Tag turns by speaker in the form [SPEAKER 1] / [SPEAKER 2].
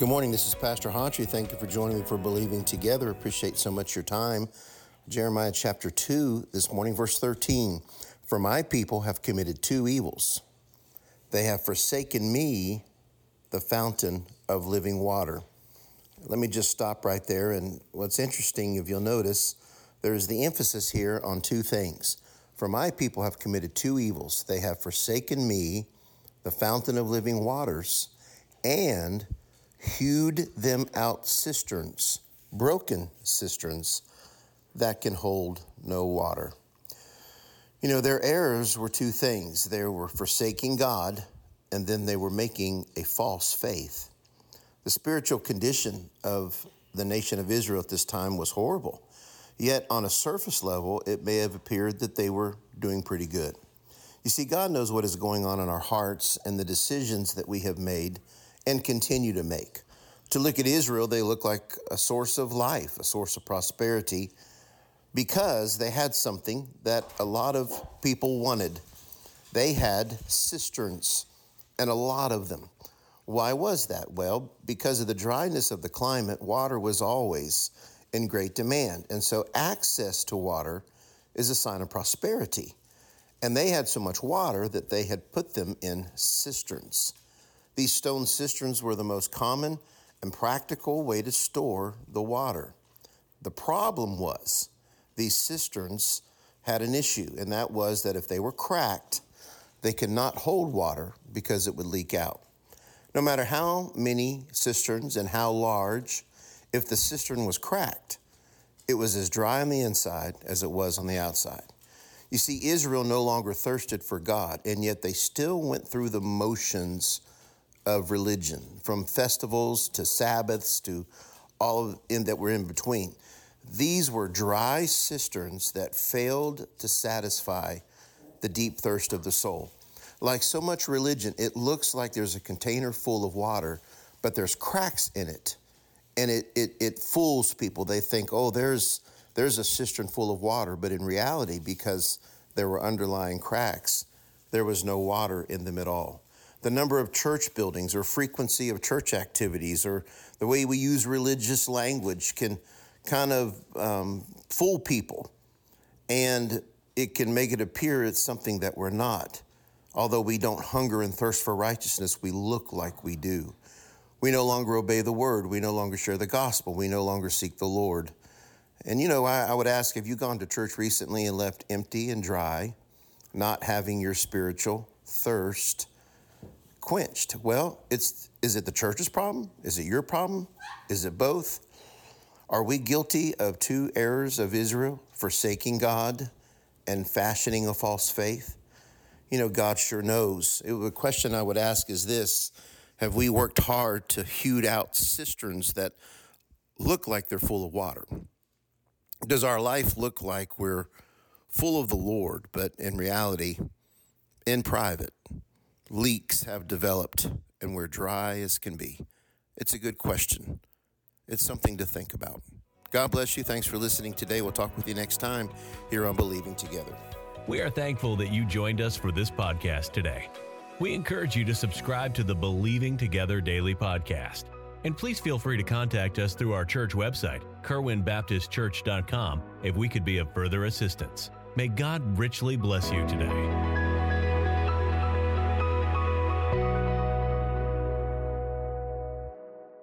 [SPEAKER 1] Good morning. This is Pastor Hawtrey. Thank you for joining me for Believing Together. Appreciate so much your time. Jeremiah chapter 2, this morning, verse 13. For my people have committed two evils. They have forsaken me, the fountain of living water. Let me just stop right there. And what's interesting, if you'll notice, there's the emphasis here on two things. For my people have committed two evils. They have forsaken me, the fountain of living waters, and hewed them out cisterns, broken cisterns that can hold no water. You know, their errors were two things they were forsaking God, and then they were making a false faith. The spiritual condition of the nation of Israel at this time was horrible. Yet, on a surface level, it may have appeared that they were doing pretty good. You see, God knows what is going on in our hearts and the decisions that we have made and continue to make. To look at Israel, they look like a source of life, a source of prosperity, because they had something that a lot of people wanted. They had cisterns, and a lot of them. Why was that? Well, because of the dryness of the climate, water was always in great demand. And so access to water is a sign of prosperity. And they had so much water that they had put them in cisterns. These stone cisterns were the most common and practical way to store the water. The problem was these cisterns had an issue, and that was that if they were cracked, they could not hold water because it would leak out. No matter how many cisterns and how large, if the cistern was cracked, it was as dry on the inside as it was on the outside. You see, Israel no longer thirsted for God, and yet they still went through the motions of religion, from festivals to Sabbaths to all in that were in between. These were dry cisterns that failed to satisfy the deep thirst of the soul. Like so much religion, it looks like there's a container full of water, but there's cracks in it. And it, it, it fools people. They think, oh, there's, there's a cistern full of water. But in reality, because there were underlying cracks, there was no water in them at all the number of church buildings or frequency of church activities or the way we use religious language can kind of um, fool people and it can make it appear it's something that we're not. Although we don't hunger and thirst for righteousness, we look like we do. We no longer obey the word. We no longer share the gospel. We no longer seek the Lord. And you know, I, I would ask have you gone to church recently and left empty and dry, not having your spiritual thirst? Quenched. Well, it's is it the church's problem? Is it your problem? Is it both? Are we guilty of two errors of Israel, forsaking God and fashioning a false faith? You know, God sure knows. It, the question I would ask is this Have we worked hard to hew out cisterns that look like they're full of water? Does our life look like we're full of the Lord, but in reality, in private, leaks have developed and we're dry as can be? It's a good question. It's something to think about. God bless you. Thanks for listening today. We'll talk with you next time here on Believing Together.
[SPEAKER 2] We are thankful that you joined us for this podcast today. We encourage you to subscribe to the Believing Together Daily Podcast. And please feel free to contact us through our church website, kerwinbaptistchurch.com, if we could be of further assistance. May God richly bless you today.